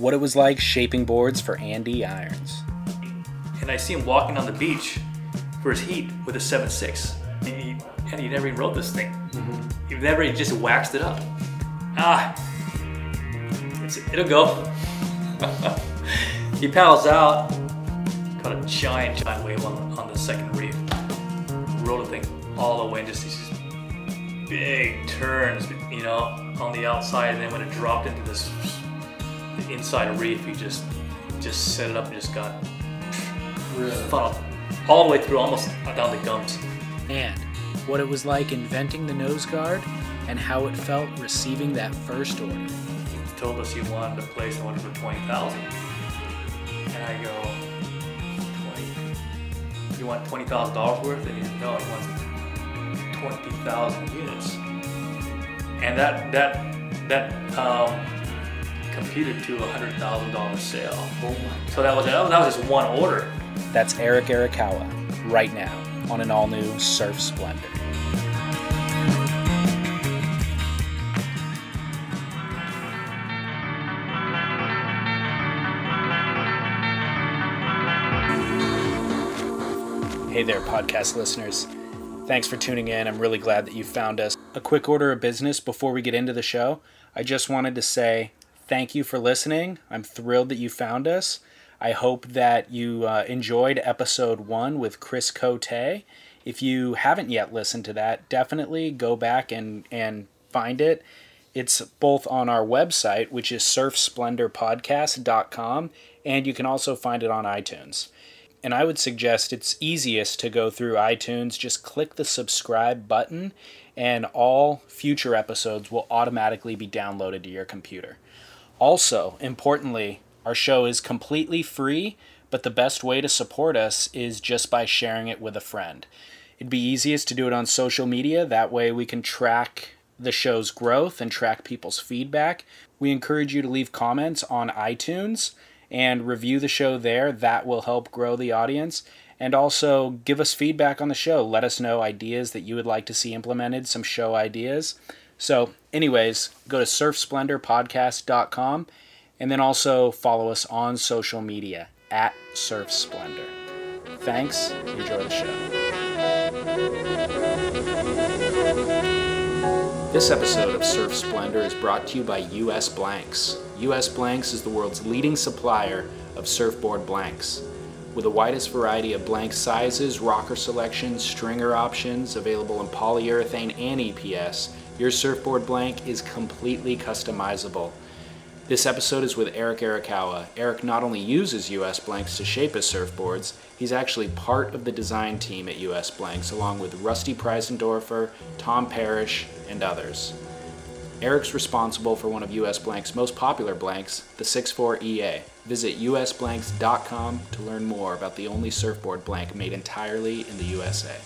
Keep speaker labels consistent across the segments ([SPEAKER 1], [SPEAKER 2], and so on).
[SPEAKER 1] what it was like shaping boards for Andy Irons.
[SPEAKER 2] and I see him walking on the beach for his heat with a 7.6. And he, and he never even rode this thing. He never he just waxed it up. Ah, it's, it'll go. he paddles out, caught a giant, giant wave on, on the second reef. Rode the thing all the way, and just these big turns, you know, on the outside. And then when it dropped into this the inside reef, you just just set it up and just got funneled all the way through, almost down the gums.
[SPEAKER 1] And what it was like inventing the nose guard and how it felt receiving that first order.
[SPEAKER 2] He told us he wanted a place and wanted for twenty thousand, and I go, twenty? You want twenty thousand dollars worth? And he said, no, he wants twenty thousand units, and that that that um, computed to a hundred thousand dollar sale.
[SPEAKER 1] Oh my.
[SPEAKER 2] So that was that was just one order.
[SPEAKER 1] That's Eric Arakawa right now on an all new Surf Splendor. Hey there, podcast listeners. Thanks for tuning in. I'm really glad that you found us. A quick order of business before we get into the show. I just wanted to say thank you for listening. I'm thrilled that you found us. I hope that you uh, enjoyed episode one with Chris Cote. If you haven't yet listened to that, definitely go back and, and find it. It's both on our website, which is surfsplendorpodcast.com, and you can also find it on iTunes. And I would suggest it's easiest to go through iTunes, just click the subscribe button, and all future episodes will automatically be downloaded to your computer. Also, importantly, our show is completely free, but the best way to support us is just by sharing it with a friend. It'd be easiest to do it on social media, that way we can track the show's growth and track people's feedback. We encourage you to leave comments on iTunes and review the show there. That will help grow the audience. And also give us feedback on the show. Let us know ideas that you would like to see implemented, some show ideas. So, anyways, go to surfsplendorpodcast.com and then also follow us on social media at Surf Splendor. Thanks. Enjoy the show. This episode of Surf Splendor is brought to you by US Blanks. US Blanks is the world's leading supplier of surfboard blanks. With the widest variety of blank sizes, rocker selections, stringer options available in polyurethane and EPS, your surfboard blank is completely customizable. This episode is with Eric Arakawa. Eric not only uses US Blanks to shape his surfboards, he's actually part of the design team at US Blanks, along with Rusty Preisendorfer, Tom Parrish, and others. Eric's responsible for one of US Blank's most popular blanks, the 64EA. Visit usblanks.com to learn more about the only surfboard blank made entirely in the USA.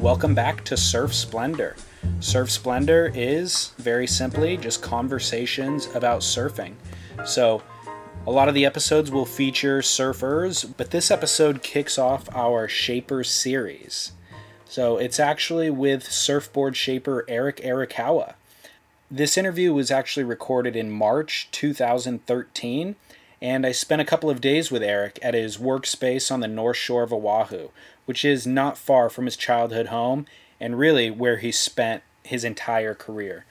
[SPEAKER 1] Welcome back to Surf Splendor. Surf Splendor is very simply just conversations about surfing. So, a lot of the episodes will feature surfers, but this episode kicks off our Shaper series. So, it's actually with surfboard shaper Eric Arakawa. This interview was actually recorded in March 2013, and I spent a couple of days with Eric at his workspace on the north shore of Oahu, which is not far from his childhood home and really where he spent his entire career.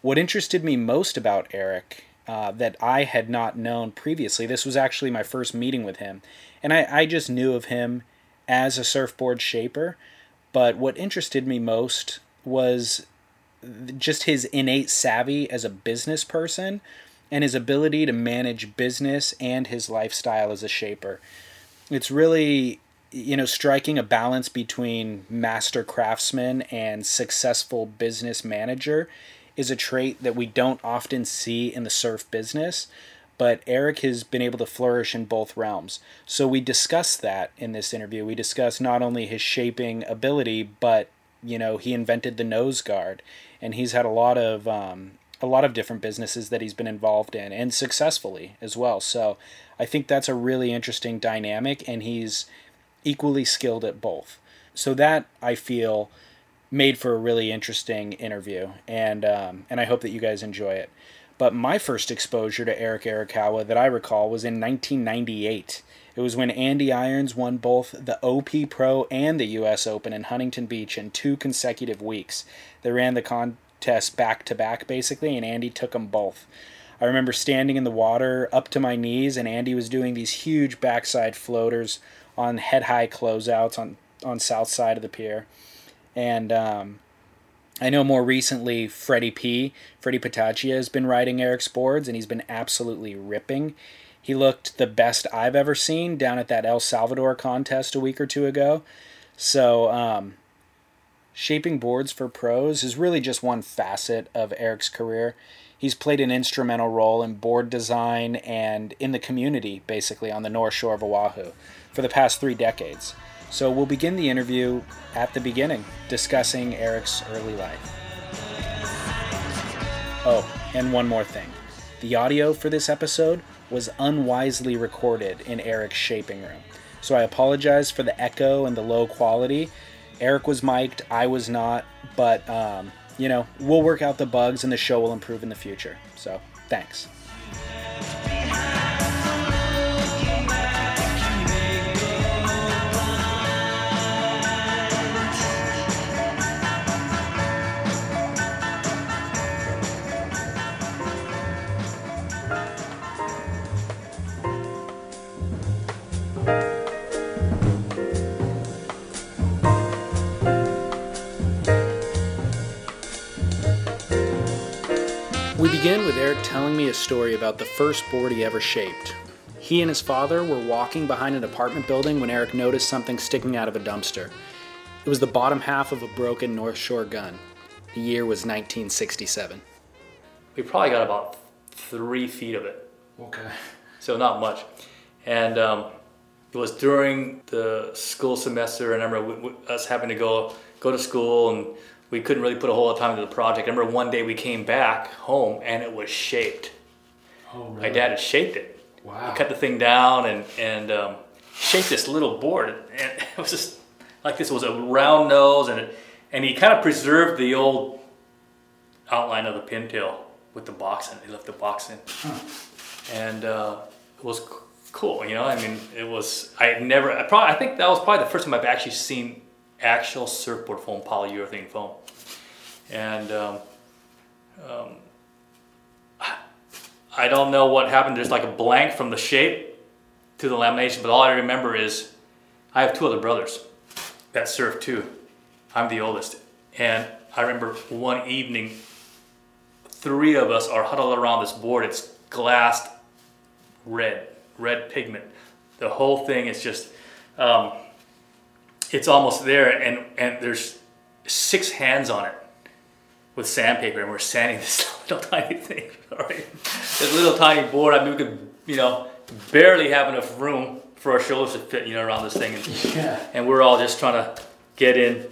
[SPEAKER 1] What interested me most about Eric uh, that I had not known previously, this was actually my first meeting with him, and I, I just knew of him as a surfboard shaper, but what interested me most was just his innate savvy as a business person and his ability to manage business and his lifestyle as a shaper. It's really you know, striking a balance between master craftsman and successful business manager is a trait that we don't often see in the surf business, but Eric has been able to flourish in both realms. So we discuss that in this interview. We discuss not only his shaping ability, but you know, he invented the nose guard, and he's had a lot of um, a lot of different businesses that he's been involved in and successfully as well. So I think that's a really interesting dynamic, and he's equally skilled at both. So that I feel made for a really interesting interview, and um, and I hope that you guys enjoy it. But my first exposure to Eric Arakawa that I recall was in 1998. It was when Andy Irons won both the OP Pro and the US Open in Huntington Beach in two consecutive weeks. They ran the contest back to back basically, and Andy took them both. I remember standing in the water up to my knees, and Andy was doing these huge backside floaters on head high closeouts on on south side of the pier, and um, I know more recently Freddie P. Freddie Patacchia has been riding Eric's boards, and he's been absolutely ripping. He looked the best I've ever seen down at that El Salvador contest a week or two ago. So, um, shaping boards for pros is really just one facet of Eric's career. He's played an instrumental role in board design and in the community, basically, on the North Shore of Oahu for the past three decades. So we'll begin the interview at the beginning, discussing Eric's early life. Oh, and one more thing. The audio for this episode was unwisely recorded in Eric's shaping room. So I apologize for the echo and the low quality. Eric was mic'd, I was not, but um, you know, we'll work out the bugs and the show will improve in the future. So, thanks. Eric telling me a story about the first board he ever shaped. He and his father were walking behind an apartment building when Eric noticed something sticking out of a dumpster. It was the bottom half of a broken North Shore gun. The year was 1967.
[SPEAKER 2] We probably got about three feet of it,
[SPEAKER 1] Okay.
[SPEAKER 2] so not much. And um, it was during the school semester, and I remember we, we, us having to go go to school, and we couldn't really put a whole lot of time into the project. I remember one day we came back home, and it was shaped.
[SPEAKER 1] Oh, really?
[SPEAKER 2] My dad had shaped it.
[SPEAKER 1] Wow.
[SPEAKER 2] He cut the thing down and and um, shaped this little board, and it was just like this. It was a round nose, and it, and he kind of preserved the old outline of the pintail with the box in. it. He left the box in, and uh, it was c- cool. You know, I mean, it was. I had never. I probably. I think that was probably the first time I've actually seen actual surfboard foam, polyurethane foam, and. Um, um, I don't know what happened. There's like a blank from the shape to the lamination, but all I remember is I have two other brothers that surf too. I'm the oldest. And I remember one evening, three of us are huddled around this board. It's glassed red, red pigment. The whole thing is just, um, it's almost there, and, and there's six hands on it with sandpaper, and we're sanding this little tiny thing. All right, this little tiny board. I mean, we could, you know, barely have enough room for our shoulders to fit, you know, around this thing, and,
[SPEAKER 1] Yeah,
[SPEAKER 2] and we're all just trying to get in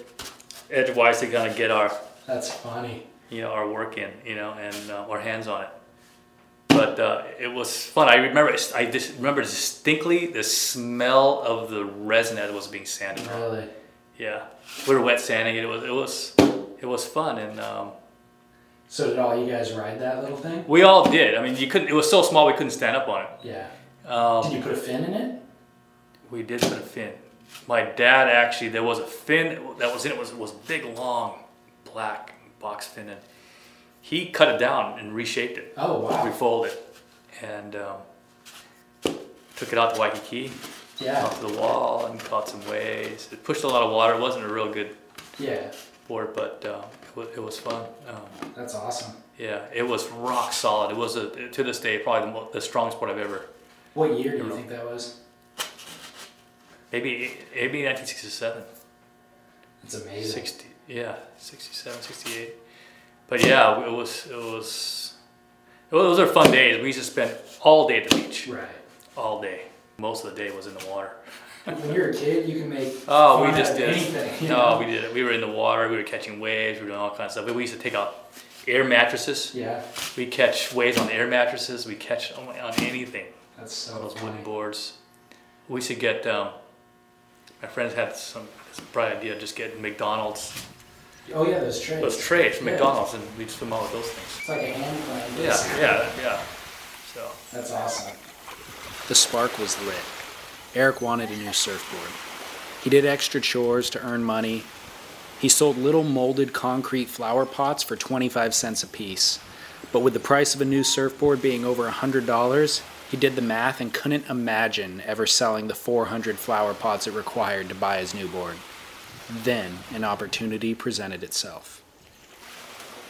[SPEAKER 2] edgewise to kind of get our,
[SPEAKER 1] that's funny.
[SPEAKER 2] you know, our work in, you know, and uh, our hands on it. But uh, it was fun. I remember, I just remember distinctly the smell of the resin that was being sanded.
[SPEAKER 1] Really?
[SPEAKER 2] Yeah, we were wet sanding it. It was, it was, it was fun, and. Um,
[SPEAKER 1] So did all you guys ride that little thing?
[SPEAKER 2] We all did. I mean, you couldn't. It was so small we couldn't stand up on it.
[SPEAKER 1] Yeah.
[SPEAKER 2] Um,
[SPEAKER 1] you put a fin in it?
[SPEAKER 2] we did put a fin. My dad actually, there was a fin that was in it. Was was big, long, black box fin, and he cut it down and reshaped it,
[SPEAKER 1] Oh wow.
[SPEAKER 2] refolded, it, and um, took it out to Waikiki,
[SPEAKER 1] Yeah.
[SPEAKER 2] off the wall, and caught some waves. It pushed a lot of water. It wasn't a real good
[SPEAKER 1] Yeah.
[SPEAKER 2] board, but um, it, was, it was fun. Um,
[SPEAKER 1] That's awesome.
[SPEAKER 2] yeah, it was rock solid. It was a, to this day probably the, mo- the strongest board I've ever
[SPEAKER 1] What year do you
[SPEAKER 2] know.
[SPEAKER 1] think that was?
[SPEAKER 2] maybe maybe 1967.
[SPEAKER 1] That's amazing.
[SPEAKER 2] 60, yeah, 67, 68. But yeah, it was it was. Those are fun days. We used to spend all day at the beach,
[SPEAKER 1] Right.
[SPEAKER 2] all day. Most of the day was in the water.
[SPEAKER 1] When you're a kid, you can make.
[SPEAKER 2] Oh, we just did.
[SPEAKER 1] anything.
[SPEAKER 2] no,
[SPEAKER 1] know?
[SPEAKER 2] we did it. We were in the water. We were catching waves. We were doing all kinds of stuff. We used to take out air mattresses.
[SPEAKER 1] Yeah,
[SPEAKER 2] We catch waves on air mattresses. We catch on on anything.
[SPEAKER 1] that's so.
[SPEAKER 2] those
[SPEAKER 1] funny.
[SPEAKER 2] wooden boards. We used to get. Um, my friends had some, some bright idea of just getting McDonald's
[SPEAKER 1] Oh yeah, those trays.
[SPEAKER 2] those trays from
[SPEAKER 1] Yeah.
[SPEAKER 2] McDonald's, and we just swim out with those things.
[SPEAKER 1] It's like a hand plane.
[SPEAKER 2] Yeah,
[SPEAKER 1] basically.
[SPEAKER 2] yeah, yeah. So
[SPEAKER 1] That's awesome. The spark was lit. Eric wanted a new surfboard. He did extra chores to earn money. He sold little molded concrete flower pots for 25 cents a piece. But with the price of a new surfboard being over $100, he did the math and couldn't imagine ever selling the 400 flower pots it required to buy his new board. Then an opportunity presented itself.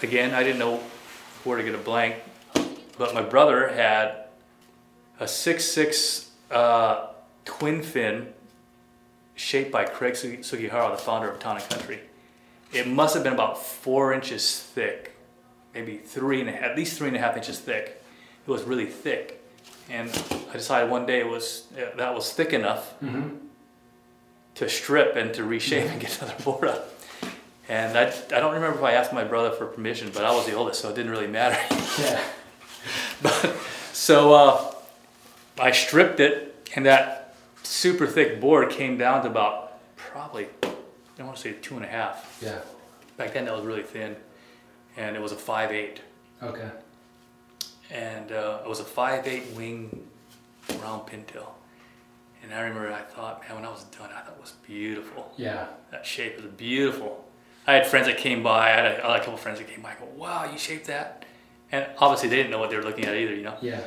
[SPEAKER 2] again, I didn't know where to get a blank, but my brother had a six six uh, twin fin shaped by Craig Sugihara, the founder of Town and Country. It must have been about four inches thick, maybe three and a, at least three and a half inches thick. It was really thick, and I decided one day it was uh, that was thick enough to strip and to reshape and get another board up. And I, I don't remember if I asked my brother for permission, but I was the oldest, so it didn't really matter.
[SPEAKER 1] Yeah.
[SPEAKER 2] but, so uh, I stripped it, and that super thick board came down to about probably, I want to say two and a half.
[SPEAKER 1] Yeah.
[SPEAKER 2] Back then that was really thin, and it was a five eight,
[SPEAKER 1] Okay.
[SPEAKER 2] and uh, it was a five eight wing round pintail. And I remember I thought, man, when I was done, I thought it was beautiful.
[SPEAKER 1] Yeah.
[SPEAKER 2] That shape was beautiful. I had friends that came by. I had a, I had a couple friends that came by. I go, wow, you shaped that. And obviously they didn't know what they were looking at either, you know.
[SPEAKER 1] Yeah.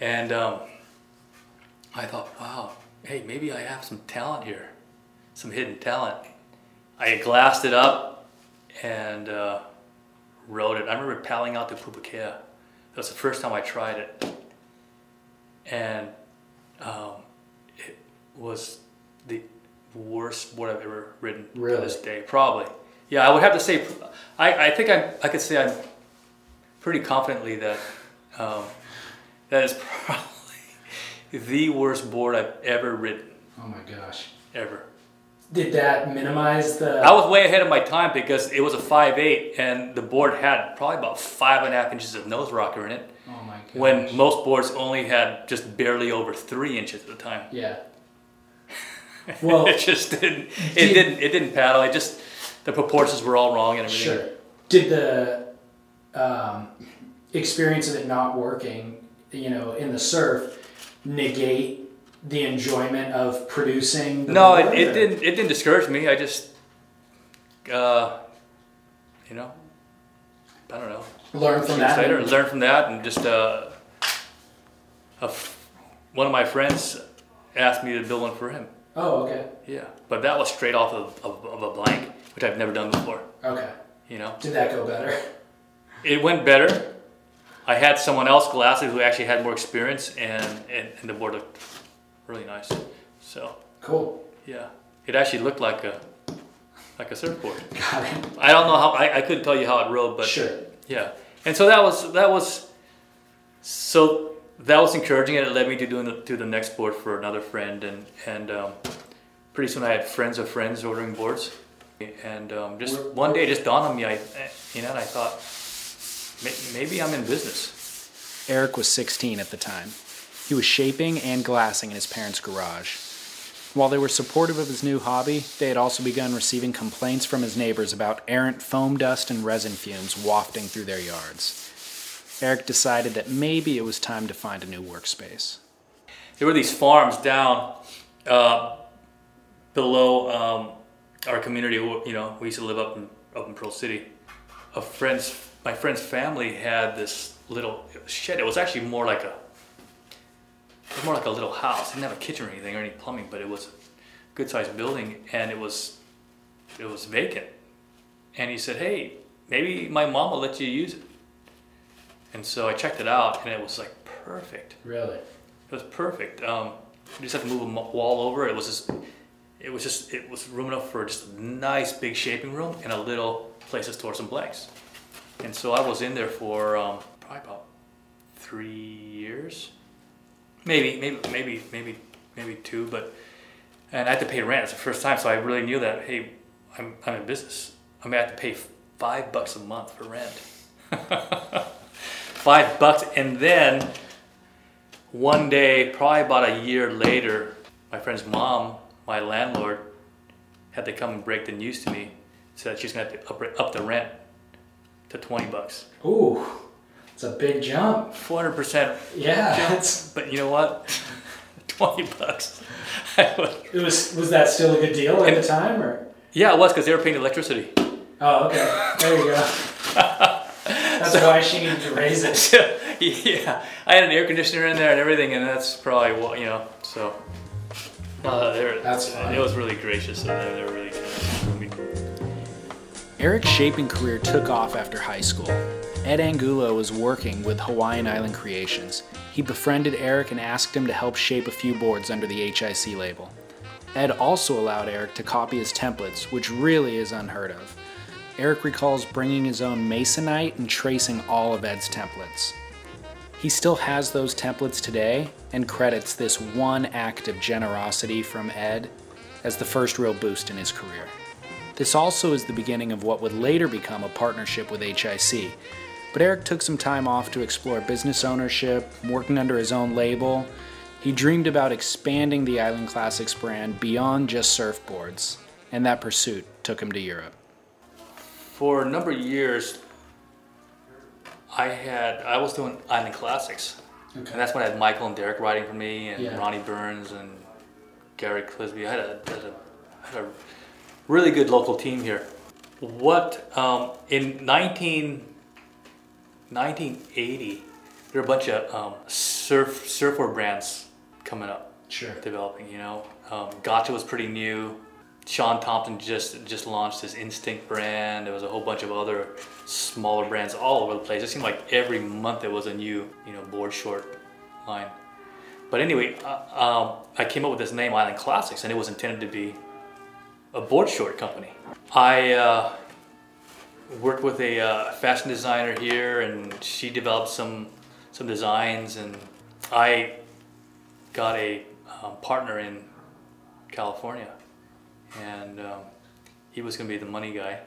[SPEAKER 2] And um, I thought, wow, hey, maybe I have some talent here, some hidden talent. I glassed it up and uh, wrote it. I remember paddling out to Pupukea. That was the first time I tried it. And um, was the worst board I've ever ridden
[SPEAKER 1] Really?
[SPEAKER 2] to this day. Probably. Yeah, I would have to say, I, I think I, I could say I'm pretty confidently that um, that is probably the worst board I've ever ridden,
[SPEAKER 1] Oh my gosh.
[SPEAKER 2] ever.
[SPEAKER 1] Did that minimize the?
[SPEAKER 2] I was way ahead of my time because it was a 5.8 and the board had probably about five and a half inches of nose rocker in it
[SPEAKER 1] oh my gosh.
[SPEAKER 2] when most boards only had just barely over three inches at the time.
[SPEAKER 1] Yeah. Well,
[SPEAKER 2] it just didn't, it
[SPEAKER 1] Did-
[SPEAKER 2] didn't, it didn't paddle. It just, the proportions were all wrong and everything.
[SPEAKER 1] Sure. Did the um, experience of it not working, you know, in the surf, negate the enjoyment of producing? The
[SPEAKER 2] No, it, it didn't. It didn't discourage me. I just, uh, you know, I don't know.
[SPEAKER 1] Learn from that.
[SPEAKER 2] later, learn from that, and just uh, a f- one of my friends asked me to build one for him.
[SPEAKER 1] Oh, okay.
[SPEAKER 2] Yeah, but that was straight off of, of, of a blank, which I've never done before.
[SPEAKER 1] Okay.
[SPEAKER 2] You know,
[SPEAKER 1] Did that go better?
[SPEAKER 2] it went better. I had someone else glass it who actually had more experience, and, and, and the board looked really nice. So
[SPEAKER 1] Cool.
[SPEAKER 2] yeah, it actually looked like a like a surfboard.
[SPEAKER 1] Got it.
[SPEAKER 2] I don't know how I, I couldn't tell you how it rode, but
[SPEAKER 1] sure.
[SPEAKER 2] yeah. And so that was that was so that was encouraging, and it led me to doing the, to the next board for another friend, and and um, pretty soon I had friends of friends ordering boards, and um, just
[SPEAKER 1] Where-
[SPEAKER 2] one day it just dawned on me, I you know, and I thought maybe I'm in business.
[SPEAKER 1] Eric was 16 at the time. He was shaping and glassing in his parents' garage. While they were supportive of his new hobby, they had also begun receiving complaints from his neighbors about errant foam dust and resin fumes wafting through their yards. Eric decided that maybe it was time to find a new workspace.
[SPEAKER 2] There were these farms down uh, below um, our community. You know, we used to live up in up in Pearl City. A friend's my friend's family had this little shed. It was actually more like a more like a little house. It didn't have a kitchen or anything or any plumbing, but it was a good sized building, and it was it was vacant. And he said, "Hey, maybe my mom will let you use it." And so I checked it out, and it was like perfect.
[SPEAKER 1] Really?
[SPEAKER 2] It was perfect. Um, you just have to move a wall over. It was just, it was just it was room enough for just a nice big shaping room and a little place to store some blanks. And so I was in there for um, probably about three years, maybe maybe maybe maybe maybe two, but and I had to pay rent. It's the first time, so I really knew that hey, I'm I'm in business. I'm gonna have to pay five bucks a month for rent. five bucks, and then one day, probably about a year later, my friend's mom, my landlord, had to come and break the news to me. Said she's gonna have to up, up the rent to twenty bucks.
[SPEAKER 1] Ooh, it's a big jump.
[SPEAKER 2] Four hundred percent.
[SPEAKER 1] Yeah, that's
[SPEAKER 2] But you know what? Twenty bucks.
[SPEAKER 1] it was. Was that still a good deal at the time, or?
[SPEAKER 2] yeah, it was because they were paying electricity.
[SPEAKER 1] Oh, okay. There you go. That's why she needed to raise it.
[SPEAKER 2] yeah, I had an air conditioner in there and everything, and that's probably what you know. So, uh, they were,
[SPEAKER 1] That's fine.
[SPEAKER 2] it was really gracious of them. They were really kind.
[SPEAKER 1] Eric's shaping career took off after high school. Ed Angulo was working with Hawaiian Island Creations. He befriended Eric and asked him to help shape a few boards under the HIC label. Ed also allowed Eric to copy his templates, which really is unheard of. Eric recalls bringing his own masonite and tracing all of Ed's templates. He still has those templates today and credits this one act of generosity from Ed as the first real boost in his career. This also is the beginning of what would later become a partnership with HIC. But Eric took some time off to explore business ownership, working under his own label. He dreamed about expanding the Island Classics brand beyond just surfboards, and that pursuit took him to Europe.
[SPEAKER 2] For a number of years, I had I was doing Island Classics, and that's when I had Michael and Derek writing for me, and
[SPEAKER 1] Yeah.
[SPEAKER 2] Ronnie Burns and Gary Clisby. I had a, had a, had a really good local team here. What um, in 19, 1980, there were a bunch of um, surf surfboard brands coming up
[SPEAKER 1] Sure.
[SPEAKER 2] developing. You know, um, Gotcha was pretty new. Shaun Tomson just just launched his Instinct brand. There was a whole bunch of other smaller brands all over the place. It seemed like every month there was a new you know board short line. But anyway, uh, um, I came up with this name Island Classics, and it was intended to be a board short company. I uh, worked with a uh, fashion designer here, and she developed some some designs, and I got a um, partner in California, and um, he was going to be the money guy.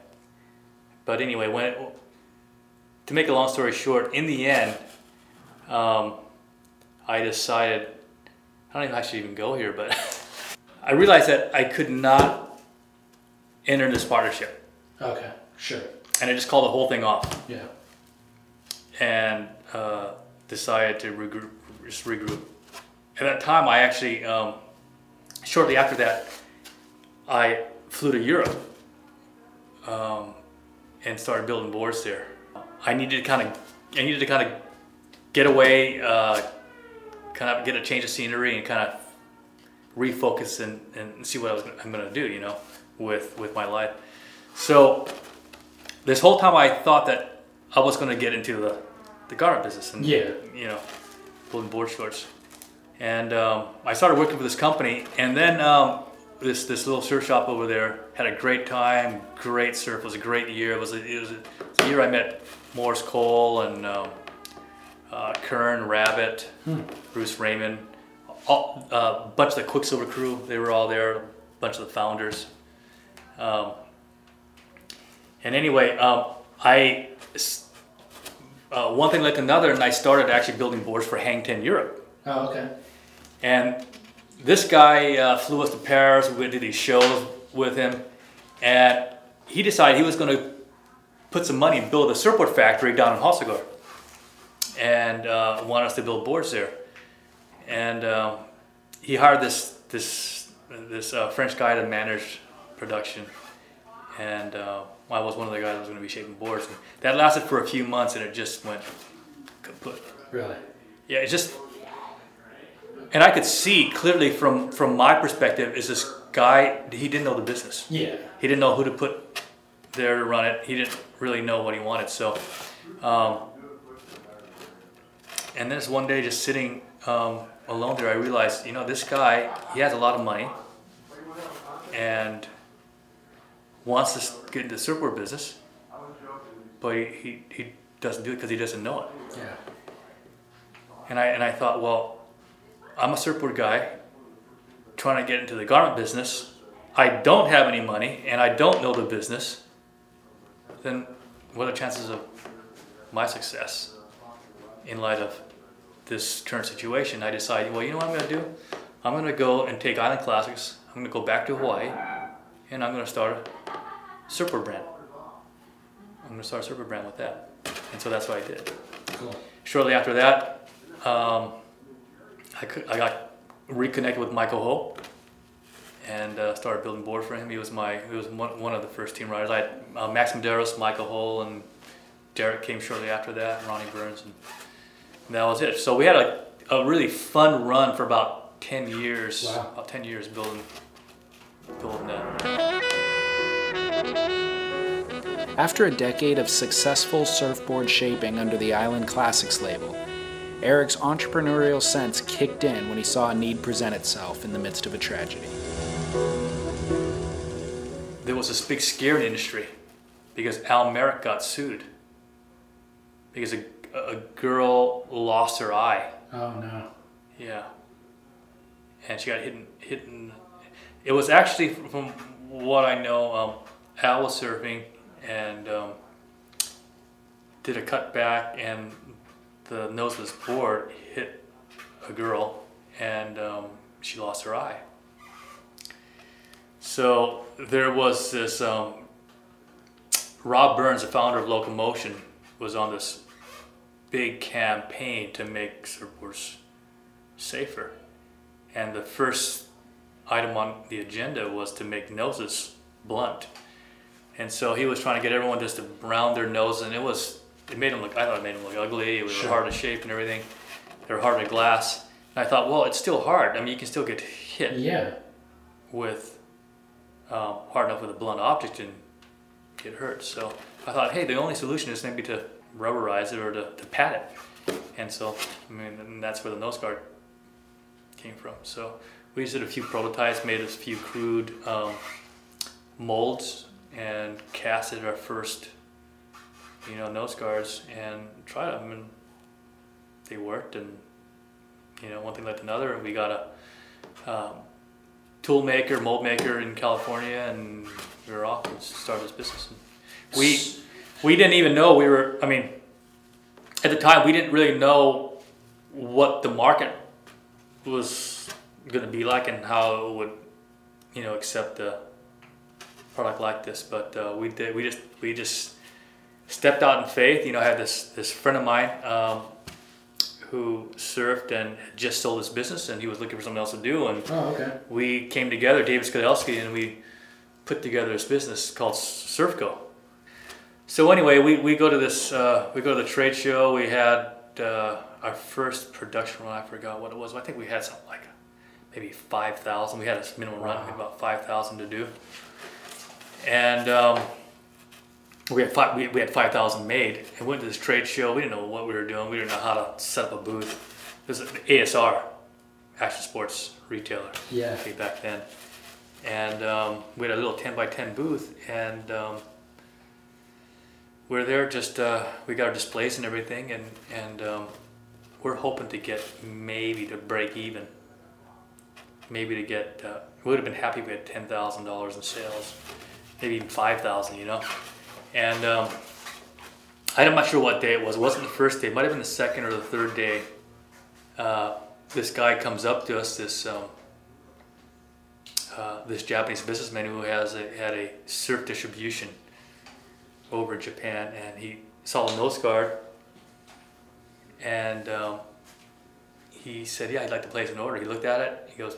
[SPEAKER 2] But anyway, when it, to make a long story short, in the end, um, I decided I don't even actually even go here, but I realized that I could not enter this partnership,
[SPEAKER 1] Okay, sure.
[SPEAKER 2] and I just called the whole thing off
[SPEAKER 1] Yeah.
[SPEAKER 2] and uh, decided to regroup, just regroup. At that time, I actually, um, shortly after that, I flew to Europe um, and started building boards there. I needed to kind of, I needed to kind of get away, uh, kind of get a change of scenery and kind of refocus and, and see what I was, I'm going to do, you know, with with my life. So this whole time, I thought that I was going to get into the the garment business and
[SPEAKER 1] Yeah.
[SPEAKER 2] you know, building board shorts. And um, I started working for this company, and then um, this this little surf shop over there had a great time, great surf. It was a great year. It was a, it was a, it was a year I met Maurice Cole and um, uh, Kern Rabbit, Bruce Raymond, all, uh, a bunch of the Quiksilver crew. They were all there. A bunch of the founders. Um, and anyway, um, I uh, one thing led to another, and I started actually building boards for Hang Ten Europe.
[SPEAKER 1] Oh, okay.
[SPEAKER 2] And this guy uh, flew us to Paris. We went to these shows with him, and he decided he was going to put some money and build a surfboard factory down in Hossegor, and uh, wanted us to build boards there. And um, he hired this this this uh, French guy to manage production, and uh, I was one of the guys that was going to be shaping boards. And that lasted for a few months, and it just went kaput.
[SPEAKER 1] Really?
[SPEAKER 2] Yeah, it's just, and I could see clearly from from my perspective is this guy. He didn't know the business.
[SPEAKER 1] Yeah.
[SPEAKER 2] He didn't know who to put there to run it. He didn't really know what he wanted. So, um, and this one day, just sitting um, alone there, I realized, you know, this guy, he has a lot of money. and wants to get into the surfboard business, but he, he, he doesn't do it because he doesn't know it.
[SPEAKER 1] Yeah.
[SPEAKER 2] And I and I thought, well, I'm a surfboard guy trying to get into the garment business. I don't have any money and I don't know the business. Then what are the chances of my success in light of this current situation? I decided, well, you know what I'm going to do? I'm going to go and take Island Classics. I'm going to go back to Hawaii and I'm going to start a surfboard brand. I'm going to start a surfboard brand with that. And so that's what I did.
[SPEAKER 1] Cool.
[SPEAKER 2] Shortly after that, um, I, cou- I got reconnected with Michael Ho and uh, started building board for him. He was my he was one, one of the first team riders. I had uh, Max Medeiros, Michael Ho, and Derek came shortly after that, and Ronnie Burns, and, and that was it. So we had a, a really fun run for about ten years.
[SPEAKER 1] Wow.
[SPEAKER 2] About ten years building building that.
[SPEAKER 1] After a decade of successful surfboard shaping under the Island Classics label, Eric's entrepreneurial sense kicked in when he saw a need present itself in the midst of a tragedy.
[SPEAKER 2] there was this big scare in the industry because Al Merrick got sued because a, a girl lost her eye.
[SPEAKER 1] Oh no.
[SPEAKER 2] Yeah. And she got hit. in- hit it was actually, from what I know, um, Al was surfing and um, did a cut back, and the noseless board hit a girl, and um, she lost her eye. So there was this. Um, Rob Burns, the founder of Local Motion, was on this big campaign to make surfboards safer. And the first item on the agenda was to make noses blunt. And so he was trying to get everyone just to round their nose, and it was it made them look. I thought it made them look ugly. It was
[SPEAKER 1] Sure.
[SPEAKER 2] hard to shape and everything. They were hard to glass. And I thought, well, it's still hard. I mean, you can still get hit
[SPEAKER 1] Yeah.
[SPEAKER 2] with um, hard enough with a blunt object and get hurt. So I thought, hey, the only solution is maybe to rubberize it or to, to pat it. And so, I mean, and that's where the nose guard came from. So we just did a few prototypes, made a few crude um, molds, and casted our first, you know, nose guards and tried them, and they worked. And you know, one thing led to another, and we got a um, tool maker, mold maker in California, and we were off and started this business. And we we didn't even know we were. I mean, at the time, we didn't really know what the market was going to be like and how it would, you know, accept a product like this. But uh, we did. We just we just stepped out in faith. You know, I had this this friend of mine. Um, who surfed and just sold his business and he was looking for something else to do and
[SPEAKER 1] Oh, okay.
[SPEAKER 2] we came together, David Skedeleski, and we put together this business called Surfco. So anyway, we, we go to this uh, we go to the trade show. We had uh, our first production run. I forgot what it was. I think we had something like maybe five thousand. We had a minimum run, about five thousand to do, and um, we had five, we, we had five thousand made. And went to this trade show. We didn't know what we were doing. We didn't know how to set up a booth. It was an ASR, Action Sports Retailer
[SPEAKER 1] Yeah.
[SPEAKER 2] back then. And um, we had a little 10 by 10 booth, and um, we're there just, uh, we got our displays and everything, and, and um, we're hoping to get maybe to break even. Maybe to get, uh, we would have been happy if we had $10,000 in sales, maybe even 5000 you know? And um, I'm not sure what day it was. It wasn't the first day, it might have been the second or the third day. Uh, this guy comes up to us, this um, uh, this Japanese businessman who has a, had a surf distribution over in Japan, and he saw a nose guard, and um, he said, "Yeah, I'd like to place an order." He looked at it. He goes,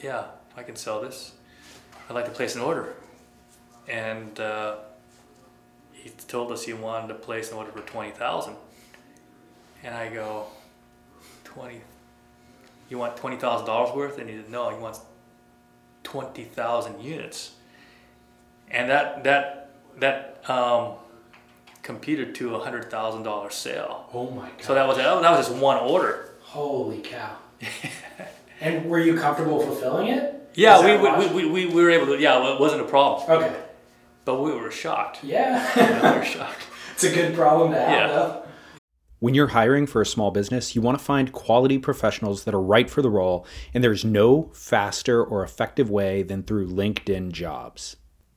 [SPEAKER 2] "Yeah, I can sell this. I'd like to place an order," and uh, he told us he wanted a place an order for twenty thousand, and I go, 20 you want twenty thousand dollars worth? And he said, no, he wants twenty thousand units. And that that that um, competed to a hundred thousand dollar sale.
[SPEAKER 1] Oh my god.
[SPEAKER 2] So that was that was just one order.
[SPEAKER 1] Holy cow. and were you comfortable fulfilling it?
[SPEAKER 2] Yeah, we, we, we, we, we were able to. Yeah, it wasn't a problem,
[SPEAKER 1] Okay.
[SPEAKER 2] But we were shocked.
[SPEAKER 1] Yeah.
[SPEAKER 2] we were shocked.
[SPEAKER 1] it's a good problem to have,
[SPEAKER 2] Yeah.
[SPEAKER 1] though. When you're hiring for a small business, you want to find quality professionals that are right for the role, and there's no faster or effective way than through LinkedIn Jobs.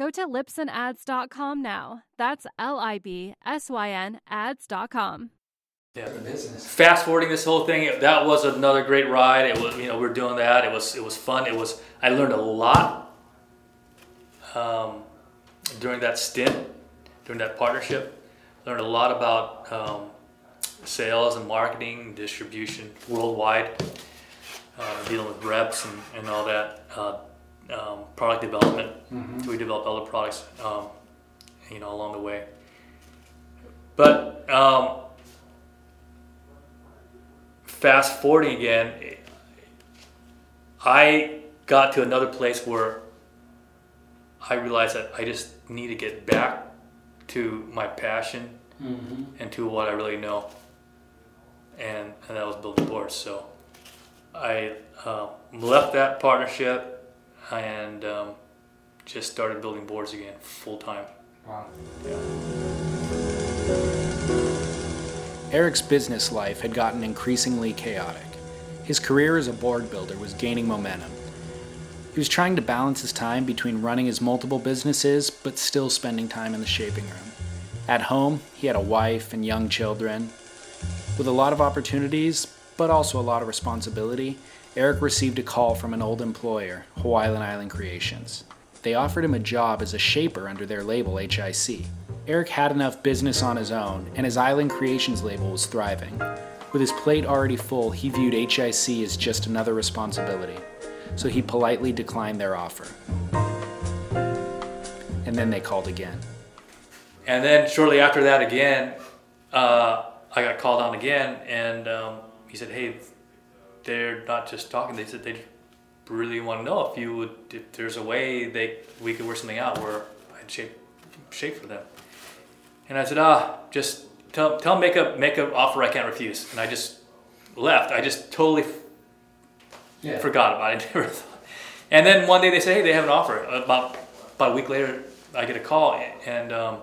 [SPEAKER 3] Go to libsynads.com now. That's L I B S Y N ads.com.
[SPEAKER 2] Yeah.
[SPEAKER 1] the business
[SPEAKER 2] Fast forwarding this whole thing, that was another great ride. It was, you know, we are doing that. It was, it was fun. It was. I learned a lot um, during that stint, during that partnership. Learned a lot about um, sales and marketing, distribution worldwide, uh, dealing with reps and, and all that. Uh, um, product development. We developed other products, um, you know, along the way. But um, fast forwarding again, I got to another place where I realized that I just need to get back to my passion and to what I really know, and and that was building boards. So I uh, left that partnership and um, just started building boards again full time.
[SPEAKER 1] wow.
[SPEAKER 2] Yeah.
[SPEAKER 1] Eric's business life had gotten increasingly chaotic. His career as a board builder was gaining momentum. He was trying to balance his time between running his multiple businesses but still spending time in the shaping room. At home, he had a wife and young children. With a lot of opportunities, but also a lot of responsibility, Eric received a call from an old employer, Hawaiian Island Creations. They offered him a job as a shaper under their label HIC. Eric had enough business on his own, and his Island Creations label was thriving. With his plate already full, he viewed HIC as just another responsibility, so he politely declined their offer. And then they called again.
[SPEAKER 2] And then shortly after that, again, uh, I got called on again, and um, he said, "Hey, they're not just talking. They said they really want to know if you would, if there's a way they we could work something out where I'd shape shape for them." And I said, "Ah, just tell tell them make a make an offer I can't refuse." And I just left. I just totally
[SPEAKER 1] Yeah.
[SPEAKER 2] forgot about it. Never thought. And then one day they say, "Hey, they have an offer." About about a week later, I get a call, and um,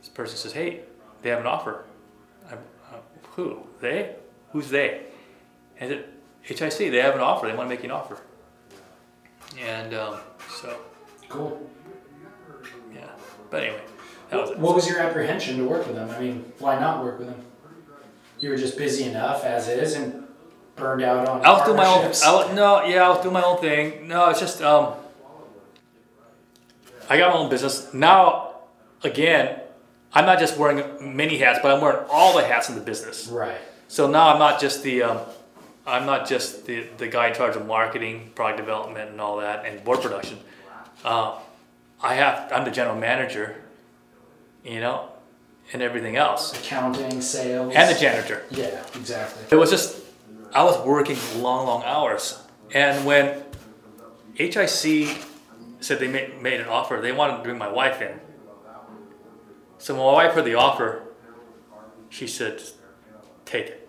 [SPEAKER 2] this person says, "Hey, they have an offer." I, uh, who? They? Who's they? And I said, "HIC. They have an offer. They want to make you an offer." And um, so,
[SPEAKER 1] Cool.
[SPEAKER 2] yeah. But anyway, that was it.
[SPEAKER 1] What was your apprehension to work with them? I mean, why not work with them? You were just busy enough as is and burned out on
[SPEAKER 2] I'll do my own.
[SPEAKER 1] partnerships.
[SPEAKER 2] I was, no, yeah, I'll do my own thing. No, it's just um, I got my own business now. Again, I'm not just wearing many hats, but I'm wearing all the hats in the business.
[SPEAKER 1] Right.
[SPEAKER 2] So now I'm not just the um, I'm not just the, the guy in charge of marketing, product development, and all that, and board production. Uh, I have I'm the general manager, you know, and everything else,
[SPEAKER 1] Accounting, sales,
[SPEAKER 2] and the janitor.
[SPEAKER 1] Yeah, exactly.
[SPEAKER 2] It was just I was working long, long hours, and when HIC said they made, made an offer, they wanted to bring my wife in. So when my wife heard the offer, she said, "Take it."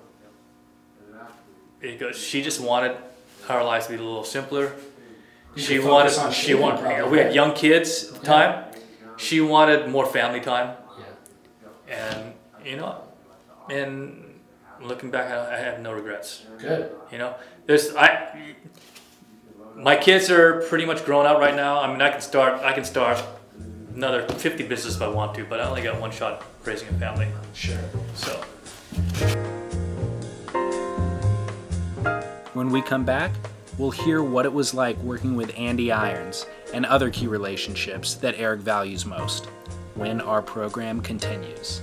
[SPEAKER 2] Because she just wanted our lives to be a little simpler. She wanted.
[SPEAKER 1] focus on
[SPEAKER 2] She wanted. we had young kids at the
[SPEAKER 1] Yeah.
[SPEAKER 2] time. She wanted more family time,
[SPEAKER 1] Yeah,
[SPEAKER 2] and you know, and looking back, I, I have no regrets.
[SPEAKER 1] good.
[SPEAKER 2] You know, there's I. My kids are pretty much grown up right now. I mean, I can start. I can start another 50 business if I want to, but I only got one shot raising a family.
[SPEAKER 1] Sure.
[SPEAKER 2] So
[SPEAKER 1] When we come back, we'll hear what it was like working with Andy Irons and other key relationships that Eric values most when our program continues.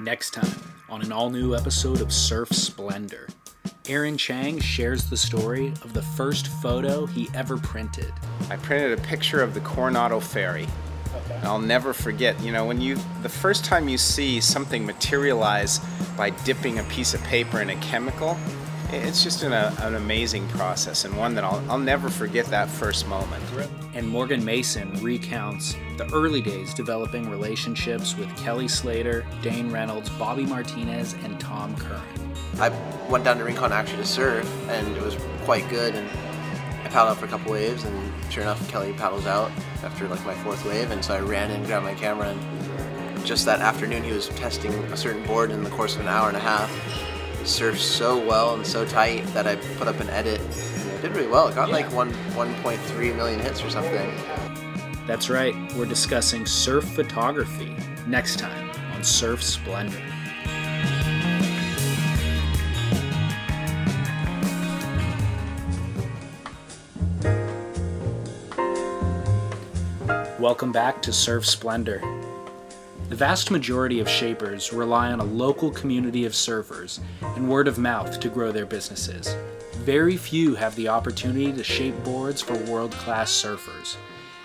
[SPEAKER 1] Next time on an all new episode of Surf Splendor, Aaron Chang shares the story of the first photo he ever printed.
[SPEAKER 4] I printed a picture of the Coronado Ferry. And I'll never forget, you know, when you, the first time you see something materialize by dipping a piece of paper in a chemical, it's just an, a, an amazing process and one that I'll, I'll never forget that first moment.
[SPEAKER 1] And Morgan Mason recounts the early days developing relationships with Kelly Slater, Dane Reynolds, Bobby Martinez, and Tom Curran.
[SPEAKER 5] I went down to Rincon actually to surf, and it was quite good. And I paddled out for a couple waves, and sure enough, Kelly paddles out after like my fourth wave, and so I ran in, grabbed my camera, and just that afternoon, he was testing a certain board in the course of an hour and a half. Surfed so well and so tight that I put up an edit, and it did really well. It got like one 1.3 million hits or something.
[SPEAKER 1] That's right, we're discussing surf photography next time on Surf Splendor. Welcome back to Surf Splendor. The vast majority of shapers rely on a local community of surfers and word of mouth to grow their businesses. Very few have the opportunity to shape boards for world class surfers.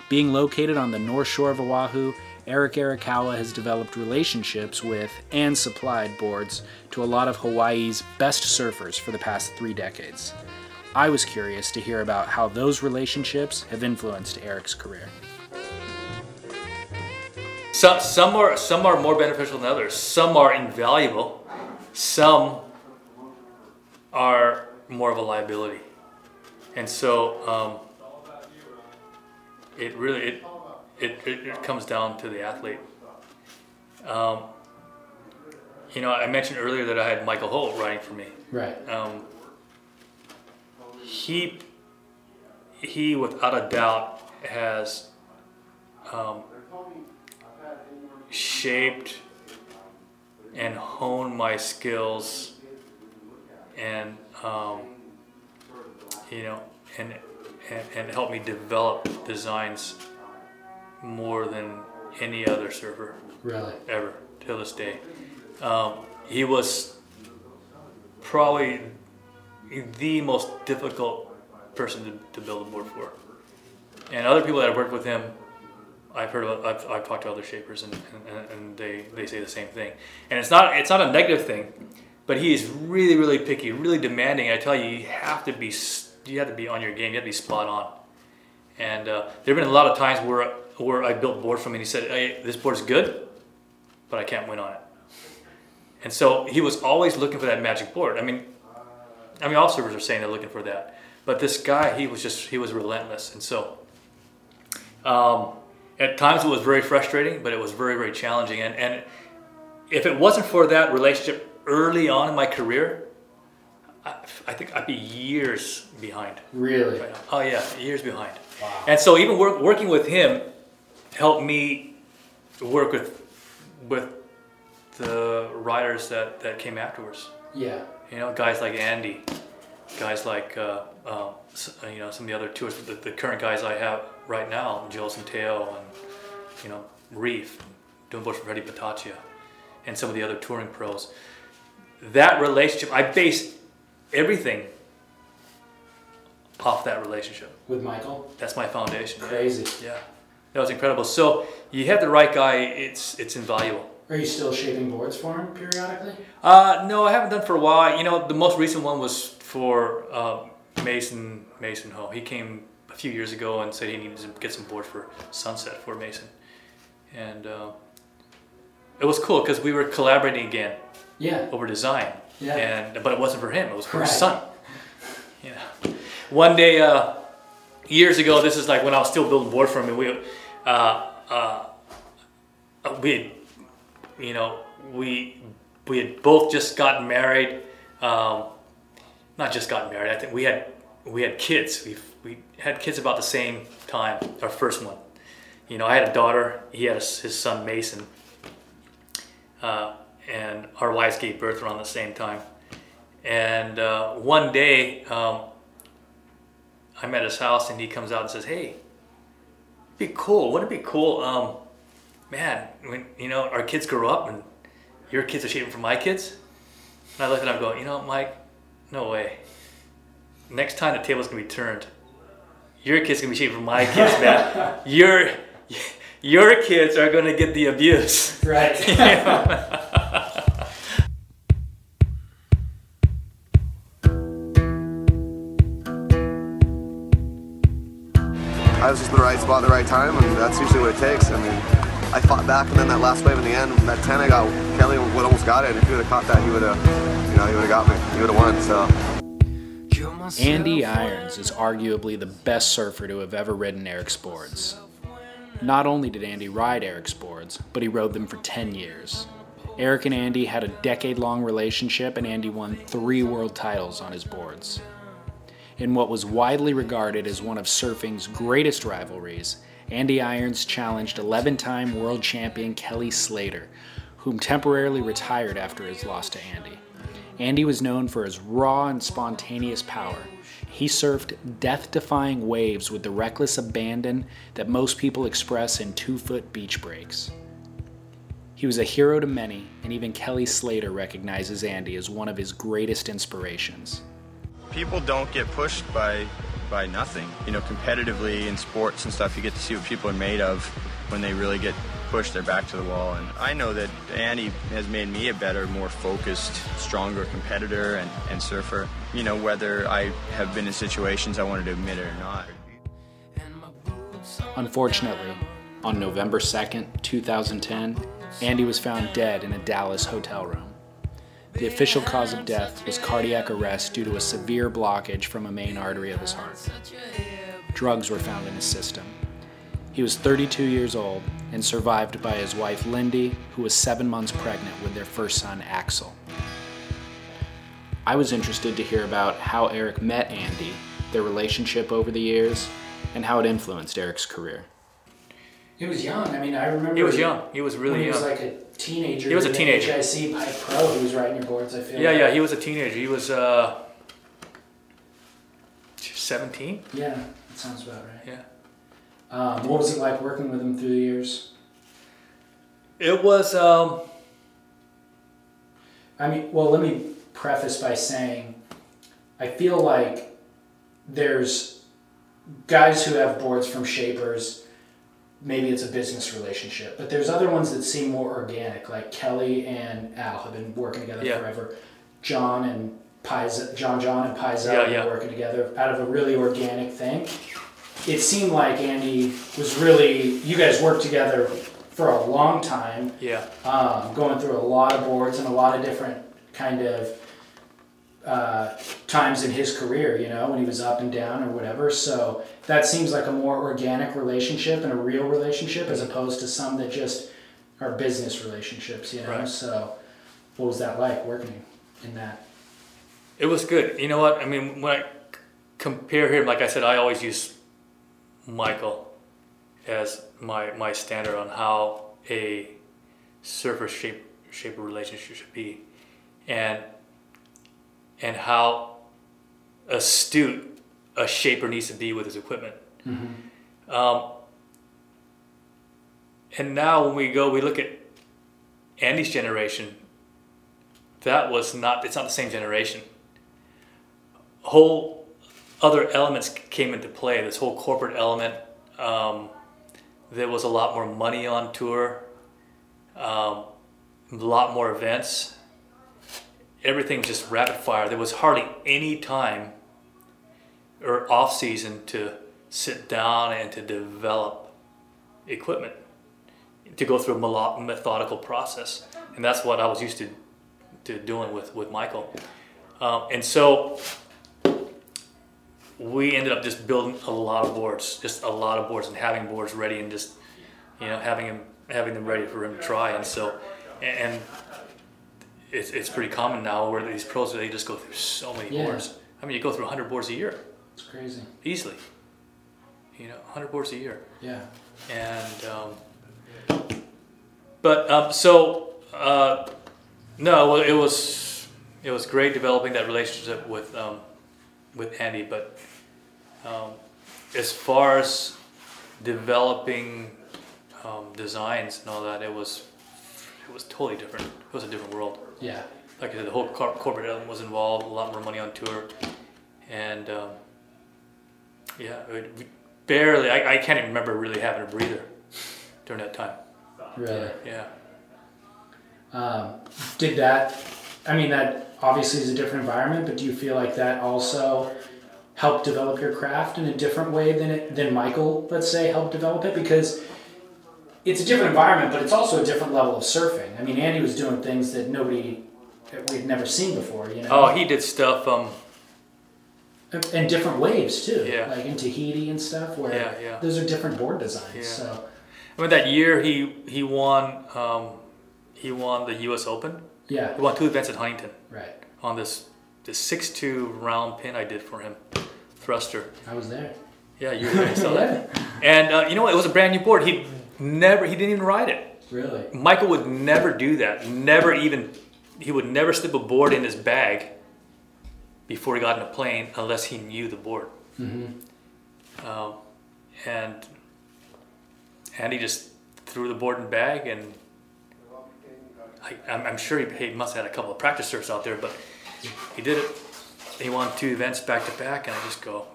[SPEAKER 1] Being located on the north shore of Oahu, Eric Arakawa has developed relationships with and supplied boards to a lot of Hawaii's best surfers for the past three decades. I was curious to hear about how those relationships have influenced Eric's career.
[SPEAKER 2] Some some are some are more beneficial than others. Some are invaluable. Some are more of a liability, and so um, it really it, it it it comes down to the athlete. Um, you know, I mentioned earlier that I had Michael Ho writing for me.
[SPEAKER 1] Right.
[SPEAKER 2] Um, he he without a doubt has um, shaped and honed my skills and um, you know and, and and helped me develop designs more than any other surfer
[SPEAKER 1] Really?
[SPEAKER 2] ever till this day. Um, he was probably the most difficult person to, to build a board for. And other people that have worked with him, I've heard I've, I've talked to other shapers and, and, and they, they say the same thing. And it's not, it's not a negative thing, but he is really, really picky, really demanding. I tell you, you have to be, you have to be on your game. You have to be spot on. And uh, there have been a lot of times where, where I built board for him and he said, hey, this board's good, but I can't win on it. And so he was always looking for that magic board. I mean, I mean, all servers are saying they're looking for that, but this guy, he was just he was relentless, and so um, at times it was very frustrating, but it was very very challenging. And and if it wasn't for that relationship early on in my career, I, I think I'd be years behind.
[SPEAKER 1] Really?
[SPEAKER 2] Oh yeah, years behind. Wow. And so even work, working with him helped me work with with the writers that, that came afterwards.
[SPEAKER 1] Yeah.
[SPEAKER 2] You know, guys like Andy, guys like uh, um, uh, you know some of the other tours. The, the current guys I have right now, Joel Centeio and you know Reef, doing for Freddie Patacchia, and some of the other touring pros. That relationship, I base everything off that relationship.
[SPEAKER 1] With Michael?
[SPEAKER 2] That's my foundation.
[SPEAKER 1] Crazy.
[SPEAKER 2] Yeah, that was incredible. So you have the right guy. It's it's invaluable.
[SPEAKER 1] Are you still shaping boards for him periodically?
[SPEAKER 2] Uh, no, I haven't done for a while. You know, the most recent one was for uh, Mason Mason Ho. He came a few years ago and said he needed to get some board for Sunset for Mason, and uh, it was cool because we were collaborating again
[SPEAKER 1] Yeah.
[SPEAKER 2] over design.
[SPEAKER 1] Yeah.
[SPEAKER 2] And but it wasn't for him. It was for his son. You know, one day uh, years ago, this is like when I was still building board for him, and we uh, uh, we you know we we had both just gotten married. Um, not just gotten married. I think we had we had kids. We we had kids about the same time. Our first one. You know, I had a daughter. He had a, his son Mason. Uh, and our wives gave birth around the same time. And uh, one day, um, I'm at his house, and he comes out and says, "Hey, be cool. Wouldn't it be cool, um, man? When you know our kids grow up, and your kids are shaping for my kids." And I looked at him, going, "You know, Mike, no way. Next time the table's gonna be turned, your kids gonna be shaping for my kids, man. your your kids are gonna get the abuse."
[SPEAKER 1] Right.
[SPEAKER 6] I was just in the right spot at the right time, and that's usually what it takes. I mean, I fought back, and then that last wave in the end, that 10 I got, Kelly would almost got it. If he would have caught that, he would have, you know, he would have got me. He would. So.
[SPEAKER 1] Andy Irons is arguably the best surfer to have ever ridden Eric's boards. Not only did Andy ride Eric's boards, but he rode them for 10 years. Eric and Andy had a decade long relationship, and Andy won three world titles on his boards. In what was widely regarded as one of surfing's greatest rivalries, Andy Irons challenged 11 time world champion Kelly Slater, whom temporarily retired after his loss to Andy. Andy was known for his raw and spontaneous power. He surfed death defying waves with the reckless abandon that most people express in two foot beach breaks. He was a hero to many, and even Kelly Slater recognizes Andy as one of his greatest inspirations.
[SPEAKER 7] people don't get pushed by by nothing. You know, competitively in sports and stuff, you get to see what people are made of when they really get pushed their back to the wall. And I know that Andy has made me a better, more focused, stronger competitor and, and surfer. You know, whether I have been in situations I wanted to admit it or not.
[SPEAKER 1] Unfortunately, on November 2nd, 2010, Andy was found dead in a Dallas hotel room. The official cause of death was cardiac arrest due to a severe blockage from a main artery of his heart. Drugs were found in his system. He was 32 years old and survived by his wife Lyndie, who was seven months pregnant with their first son Axel. I was interested to hear about how Eric met Andy, their relationship over the years, and how it influenced Eric's career. He was young. I mean, I remember.
[SPEAKER 2] He was young. He was really
[SPEAKER 1] when he
[SPEAKER 2] young.
[SPEAKER 1] was like a teenager.
[SPEAKER 2] He was a teenager.
[SPEAKER 1] HIC Pipe Pro. He was riding your boards. I feel.
[SPEAKER 2] yeah,
[SPEAKER 1] like.
[SPEAKER 2] yeah. He was a teenager. He was uh, 17.
[SPEAKER 1] Yeah, that sounds about right.
[SPEAKER 2] Yeah.
[SPEAKER 1] Um, what was it like working with him through the years?
[SPEAKER 2] It was. Um,
[SPEAKER 1] I mean, well, let me preface by saying, I feel like there's guys who have boards from shapers. Maybe it's a business relationship, but there's other ones that seem more organic. Like Kelly and Al have been working together
[SPEAKER 2] Yeah.
[SPEAKER 1] forever. John and Pies, John, John and Pyzel
[SPEAKER 2] Yeah, yeah.
[SPEAKER 1] working together out of a really organic thing. It seemed like Andy was really. You guys worked together for a long time
[SPEAKER 2] yeah.
[SPEAKER 1] um, going through a lot of boards and a lot of different kind of uh, times in his career, you know, when he was up and down or whatever. So that seems like a more organic relationship and a real relationship as opposed to some that just are business relationships, you know.
[SPEAKER 2] Right.
[SPEAKER 1] So what was that like working in that?
[SPEAKER 2] It was good. You know what? I mean, when I compare him, like I said, I always use Michael as my my standard on how a surfer shape shape relationship should be, and and how astute a shaper needs to be with his equipment. Um, and now when we go, we look at Andy's generation. That was not. It's not the same generation whole other elements came into play. This whole corporate element. Um, there was a lot more money on tour. Um, a lot more events. Everything was just rapid fire. There was hardly any time or off season to sit down and to develop equipment to go through a methodical process and that's what i was used to, to doing with, with michael um, and so we ended up just building a lot of boards just a lot of boards and having boards ready and just you know having him having them ready for him to try and so and it's, it's pretty common now where these pros they just go through so many
[SPEAKER 1] Yeah.
[SPEAKER 2] boards i mean you go through 100 boards a year
[SPEAKER 1] It's crazy.
[SPEAKER 2] easily. You know, 100 boards a year.
[SPEAKER 1] Yeah.
[SPEAKER 2] And, um, but, um, so, uh, no, it was, it was great developing that relationship with, um, with Andy, but, um, as far as developing, um, designs and all that, it was, it was totally different. It was a different world
[SPEAKER 1] Yeah.
[SPEAKER 2] like I said, the whole cor- corporate element was involved, a lot more money on tour, and um, yeah, it, barely. I, I can't even remember really having a breather during that time.
[SPEAKER 1] Really.
[SPEAKER 2] Yeah.
[SPEAKER 1] Um, did that? I mean, that obviously is a different environment, but do you feel like that also helped develop your craft in a different way than it, than Michael, let's say, helped develop it? Because it's a different environment, but it's also a different level of surfing. I mean, Andy was doing things that nobody that we'd never seen before. You know.
[SPEAKER 2] Oh, he did stuff. Um,
[SPEAKER 1] And- different waves too.
[SPEAKER 2] Yeah.
[SPEAKER 1] Like in Tahiti and stuff, where
[SPEAKER 2] Yeah, yeah.
[SPEAKER 1] those are different board designs.
[SPEAKER 2] Yeah.
[SPEAKER 1] So
[SPEAKER 2] I mean, that year he he won um, he won the U.S. Open.
[SPEAKER 1] Yeah,
[SPEAKER 2] He won two events at Huntington
[SPEAKER 1] right.
[SPEAKER 2] on this this six two round pin I did for him, thruster.
[SPEAKER 1] I was there.
[SPEAKER 2] Yeah, you were there, saw that. And uh, you know what? It was a brand new board. He never he didn't even ride it.
[SPEAKER 1] Really.
[SPEAKER 2] Michael would never do that. Never even, he would never slip a board in his bag before he got in a plane unless he knew the board. Um, and Andy just threw the board in bag, and I, I'm, I'm sure he, he must have had a couple of practice surfs out there, but he did it. He won two events back to back, and I just go,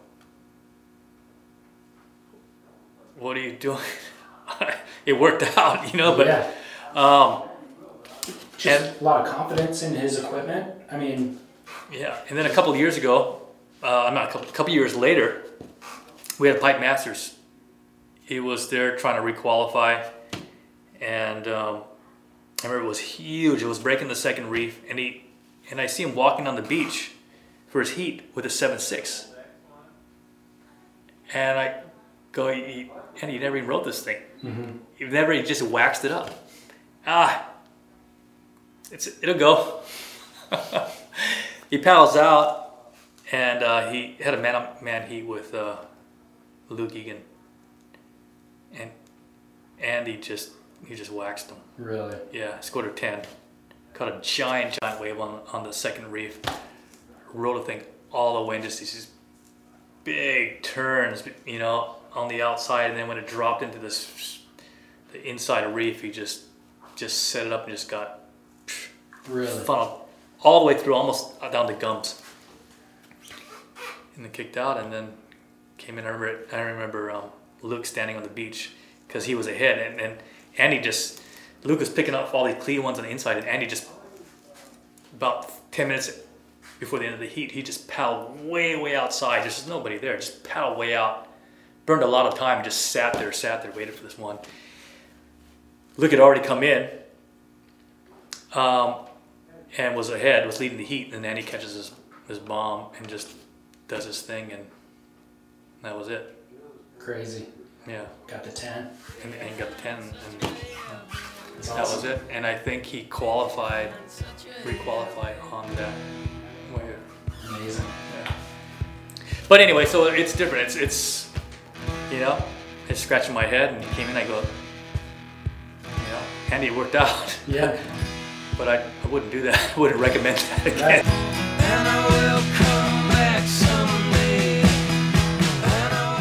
[SPEAKER 2] "What are you doing?" it worked out, you know, but.
[SPEAKER 1] yeah.
[SPEAKER 2] Um,
[SPEAKER 1] Just a lot of confidence in his equipment. I mean,
[SPEAKER 2] yeah, and then a couple of years ago, uh, I'm not a couple, couple years later, we had a Pipe Masters. He was there trying to requalify, and um, I remember it was huge. It was breaking the second reef, and he and I see him walking on the beach for his heat with a seven six, and I go, he, and he never even wrote this thing. He never he just waxed it up. Ah, it's it'll go. he paddles out, and uh, he had a man on man heat with uh, Luke Egan, and Andy just he just waxed him.
[SPEAKER 1] really.
[SPEAKER 2] Yeah, scored a ten, caught a giant giant wave on on the second reef, rode a thing all the way, and just these big turns, you know, on the outside, and then when it dropped into this the inside reef, he just just set it up and just got
[SPEAKER 1] Really.
[SPEAKER 2] funneled all the way through, almost down to gums, and then kicked out, and then came in. I remember, I remember um, Luke standing on the beach because he was ahead, and, and Andy just Luke was picking up all these clean ones on the inside, and Andy just about ten minutes before the end of the heat, he just paddled way, way outside. There's just nobody there. Just paddled way out. Burned a lot of time. Just sat there, sat there, waited for this one. Luke had already come in. Um, and was ahead, was leading the heat, and Andy catches his, his bomb and just does his thing, and that was it.
[SPEAKER 1] Crazy.
[SPEAKER 2] Yeah,
[SPEAKER 1] Got the 10.
[SPEAKER 2] and, and got the 10, and yeah,
[SPEAKER 1] That's
[SPEAKER 2] that was it. And I think he qualified, re-qualified on that wave.
[SPEAKER 1] Amazing.
[SPEAKER 2] Yeah. But anyway, so it's different. It's, it's you know, it's scratching my head, and he came in, I go, you know, Andy it worked out.
[SPEAKER 1] Yeah.
[SPEAKER 2] but I, I wouldn't do that. I wouldn't recommend that again.
[SPEAKER 1] Right.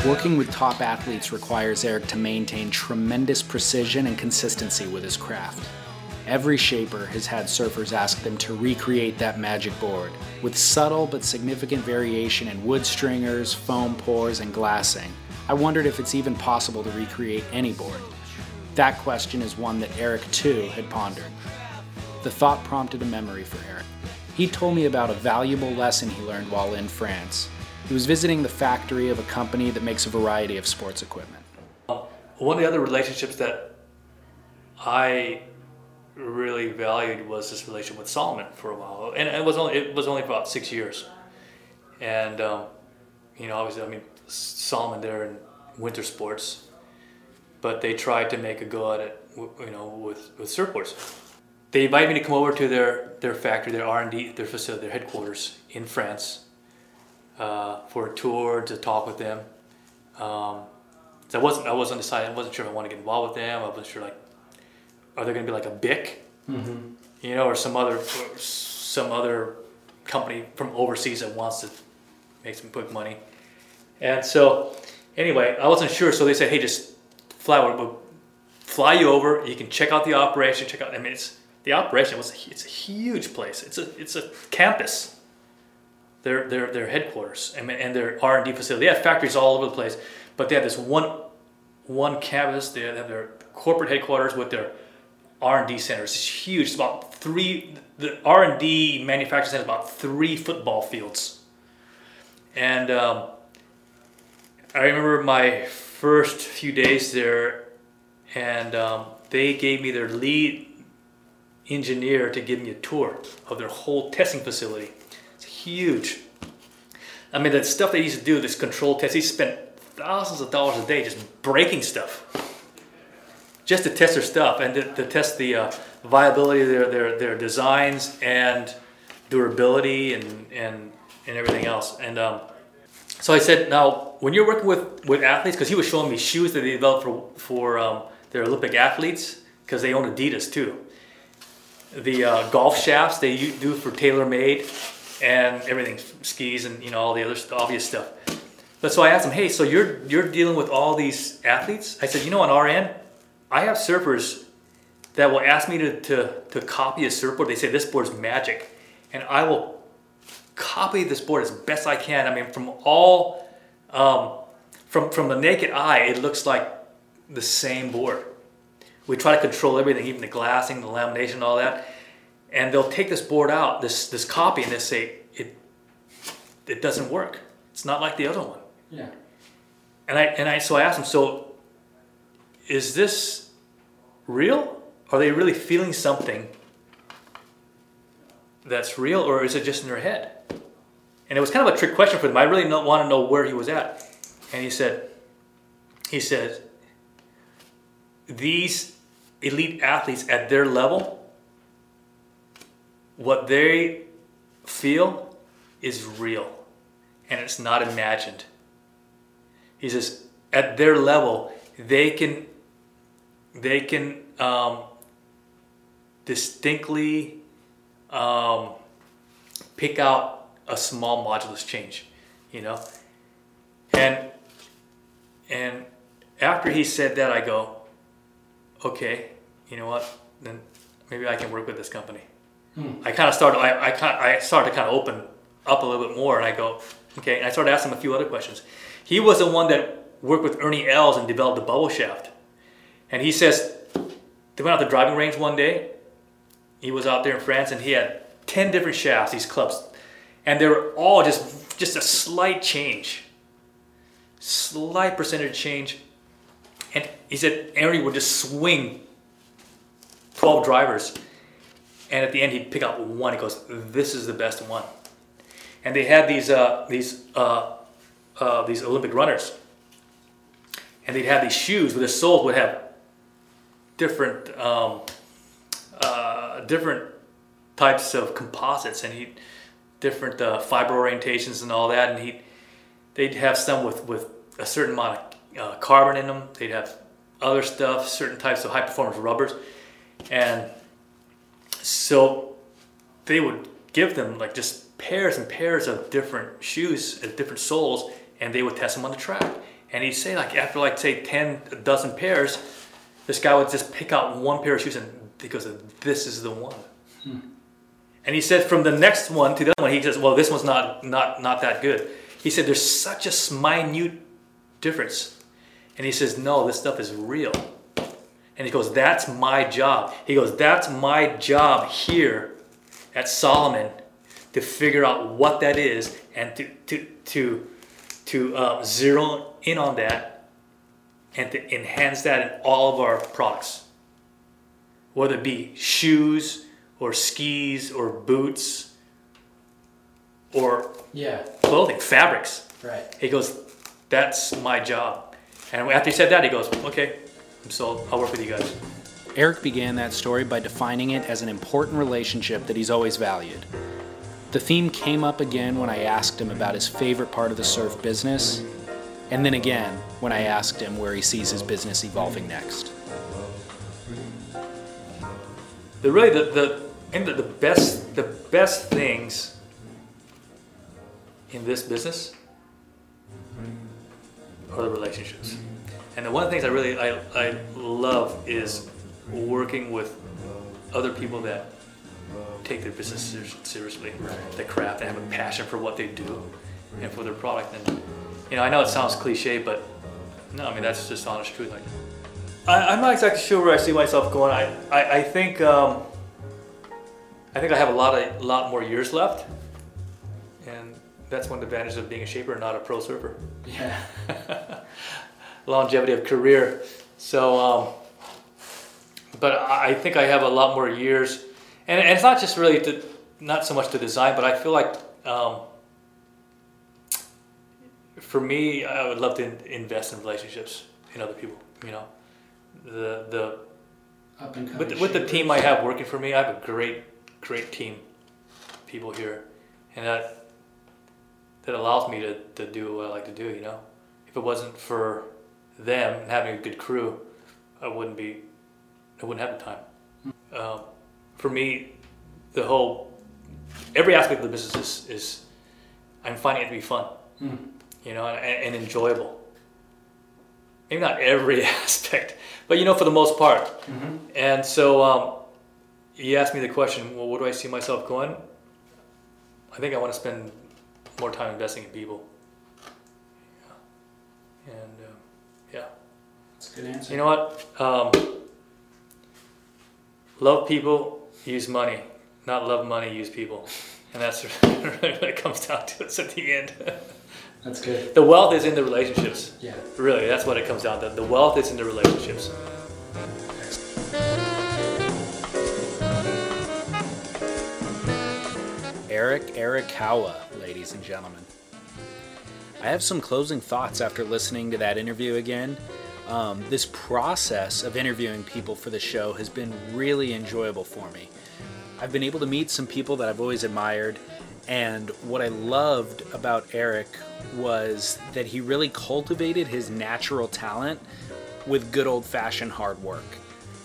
[SPEAKER 1] Working with top athletes requires Eric to maintain tremendous precision and consistency with his craft. Every shaper has had surfers ask them to recreate that magic board, with subtle but significant variation in wood stringers, foam pores, and glassing. I wondered if it's even possible to recreate any board. That question is one that Eric, too, had pondered. The thought prompted a memory for Eric. He told me about a valuable lesson he learned while in France. He was visiting the factory of a company that makes a variety of sports equipment.
[SPEAKER 2] One of the other relationships that I really valued was this relationship with Salomon for a while, and it was only it was only about six years. And um, you know, obviously, I mean, Salomon there in winter sports, but they tried to make a go at it, you know, with with surfboards. They invited me to come over to their their factory, their R and D, their facility, their headquarters in France, uh, for a tour to talk with them. Um, so I wasn't I wasn't decided. I wasn't sure if I want to get involved with them. I wasn't sure like, are they going to be like a BIC, mm-hmm. you know, or some other or some other company from overseas that wants to make some quick money. And so, anyway, I wasn't sure. So they said, hey, just fly over. We'll fly you over. You can check out the operation. Check out. I mean, it's the operation was it's a huge place. It's a it's a campus. Their their their headquarters and, and their R and D facility. They have factories all over the place, but they have this one one campus. They have their corporate headquarters with their R and D centers. It's huge. It's about three. The R and D manufacturing center is about three football fields. And um, I remember my first few days there, and um, they gave me their lead engineer to give me a tour of their whole testing facility. Huge. I mean, the stuff they used to do, this control test, he spent thousands of dollars a day just breaking stuff just to test their stuff and to, to test the uh, viability of their, their, their designs and durability and, and, and everything else. And um, so I said, now, when you're working with, with athletes, because he was showing me shoes that they developed for, for um, their Olympic athletes, because they own Adidas too the uh, golf shafts they do for TaylorMade and everything, skis and you know all the other obvious stuff. But so I asked him, hey, so you're you're dealing with all these athletes? I said, you know, on our end, I have surfers that will ask me to, to, to copy a surfboard. They say this board's magic, and I will copy this board as best I can. I mean, from all um, from from the naked eye, it looks like the same board we try to control everything, even the glassing, the lamination, all that. And they'll take this board out, this this copy, and they say it it doesn't work. It's not like the other one.
[SPEAKER 1] Yeah.
[SPEAKER 2] And I and I so I asked them, so is this real? Are they really feeling something that's real, or is it just in their head? And it was kind of a trick question for them. I really don't want to know where he was at. And he said, he said, these elite athletes at their level, what they feel is real and it's not imagined. He says, at their level, they can they can um, distinctly um, pick out a small modulus change, you know, and and after he said that, I go, okay, you know what? Then maybe I can work with this company. Hmm. I kind of started. I I, I started to kind of open up a little bit more, and I go, okay. And I started asking him a few other questions. He was the one that worked with Ernie Els and developed the bubble shaft. And he says they went out the driving range one day. He was out there in France, and he had ten different shafts, these clubs, and they were all just just a slight change, slight percentage change and he said Ernie would just swing 12 drivers. And at the end, he'd pick out one. He goes, "This is the best one." And they had these uh, these uh, uh, these Olympic runners, and they'd have these shoes where the soles would have different um, uh, different types of composites, and he different uh, fiber orientations and all that. And he they'd have some with with a certain amount of uh, carbon in them. They'd have other stuff, certain types of high performance rubbers, and so they would give them like just pairs and pairs of different shoes at different soles, and they would test them on the track. And he'd say like after like say ten dozen pairs, this guy would just pick out one pair of shoes and he goes, "This is the one." Hmm. And he said, from the next one to the other one, he says, "Well, this one's not not not that good." He said, "There's such a minute difference," and he says, "No, this stuff is real." And he goes, "That's my job." He goes, "That's my job here at Salomon to figure out what that is and to to to to uh, zero in on that and to enhance that in all of our products, whether it be shoes or skis or boots or
[SPEAKER 1] Yeah.
[SPEAKER 2] clothing, fabrics.
[SPEAKER 1] Right.
[SPEAKER 2] He goes, "That's my job." And after he said that, he goes, "Okay, I'm. I'll work with you guys."
[SPEAKER 1] Eric began that story by defining it as an important relationship that he's always valued. The theme came up again when I asked him about his favorite part of the surf business, and then again when I asked him where he sees his business evolving next.
[SPEAKER 2] the really the the and the, the best the best things in this business are the relationships. And the one of the things I really I, I love is working with other people that take their business ser- seriously, the craft, and have a passion for what they do and for their product. And you know, I know it sounds cliche, but no, I mean that's just honest truth. Like, I, I'm not exactly sure where I see myself going. I, I, I think um, I think I have a lot of lot more years left, and that's one of the advantages of being a shaper and not a pro surfer.
[SPEAKER 1] Yeah.
[SPEAKER 2] Longevity of career. So, um, but I think I have a lot more years, and, and it's not just really to not so much to design, but I feel like um, for me, I would love to invest in relationships in other people. You know, the the
[SPEAKER 1] Up and
[SPEAKER 2] with, the- with the team I have working for me, I have a great, great team, people here, and that that allows me to, to do what I like to do. You know, if it wasn't for them and having a good crew, I wouldn't be, I wouldn't have the time. Um, for me, the whole, every aspect of the business is, is I'm finding it to be fun, you know, and, and enjoyable. Maybe not every aspect, but you know, for the most part. And so um, you asked me the question, well, where do I see myself going? I think I want to spend more time investing in people. Yeah. And
[SPEAKER 1] That's a good answer.
[SPEAKER 2] you know what? Um, love people, use money. Not love money, use people. And that's really what it comes down to. It's at the end.
[SPEAKER 1] That's good.
[SPEAKER 2] the wealth is in the relationships.
[SPEAKER 1] Yeah.
[SPEAKER 2] Really, that's what it comes down to. The wealth is in the relationships.
[SPEAKER 1] Eric Arakawa, ladies and gentlemen. I have some closing thoughts after listening to that interview again. Um, this process of interviewing people for the show has been really enjoyable for me. I've been able to meet some people that I've always admired, and what I loved about Eric was that he really cultivated his natural talent with good old fashioned hard work.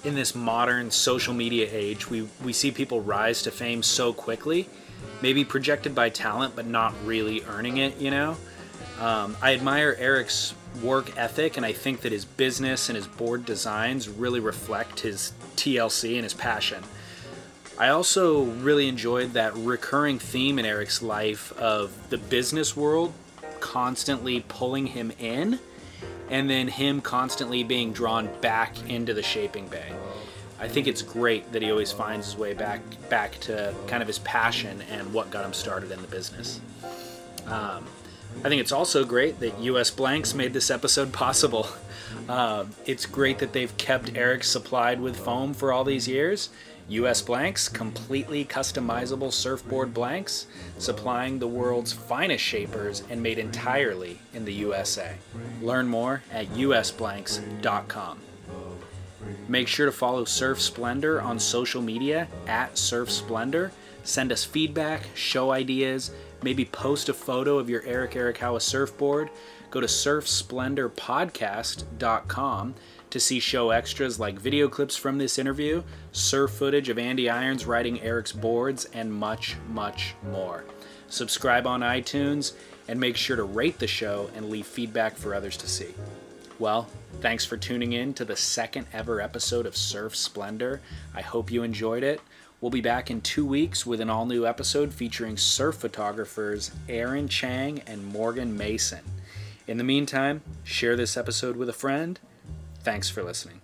[SPEAKER 1] In this modern social media age, we, we see people rise to fame so quickly, maybe projected by talent, but not really earning it, you know? Um, I admire Eric's work ethic, and I think that his business and his board designs really reflect his TLC and his passion. I also really enjoyed that recurring theme in Eric's life of the business world constantly pulling him in and then him constantly being drawn back into the shaping bay. I think it's great that he always finds his way back back to kind of his passion and what got him started in the business. Um, I think it's also great that US Blanks made this episode possible. Uh, it's great that they've kept Eric supplied with foam for all these years. US Blanks, completely customizable surfboard blanks, supplying the world's finest shapers and made entirely in the USA. Learn more at usblanks.com. Make sure to follow Surf Splendor on social media at Surf Splendor. Send us feedback, show ideas, maybe post a photo of your Eric Arakawa surfboard. Go to surfsplendorpodcast.com to see show extras like video clips from this interview, surf footage of Andy Irons riding Eric's boards, and much, much more. Subscribe on iTunes and make sure to rate the show and leave feedback for others to see. Well, thanks for tuning in to the second ever episode of Surf Splendor. I hope you enjoyed it. We'll be back in two weeks with an all new episode featuring surf photographers Aaron Chang and Morgan Mason. In the meantime, share this episode with a friend. Thanks for listening.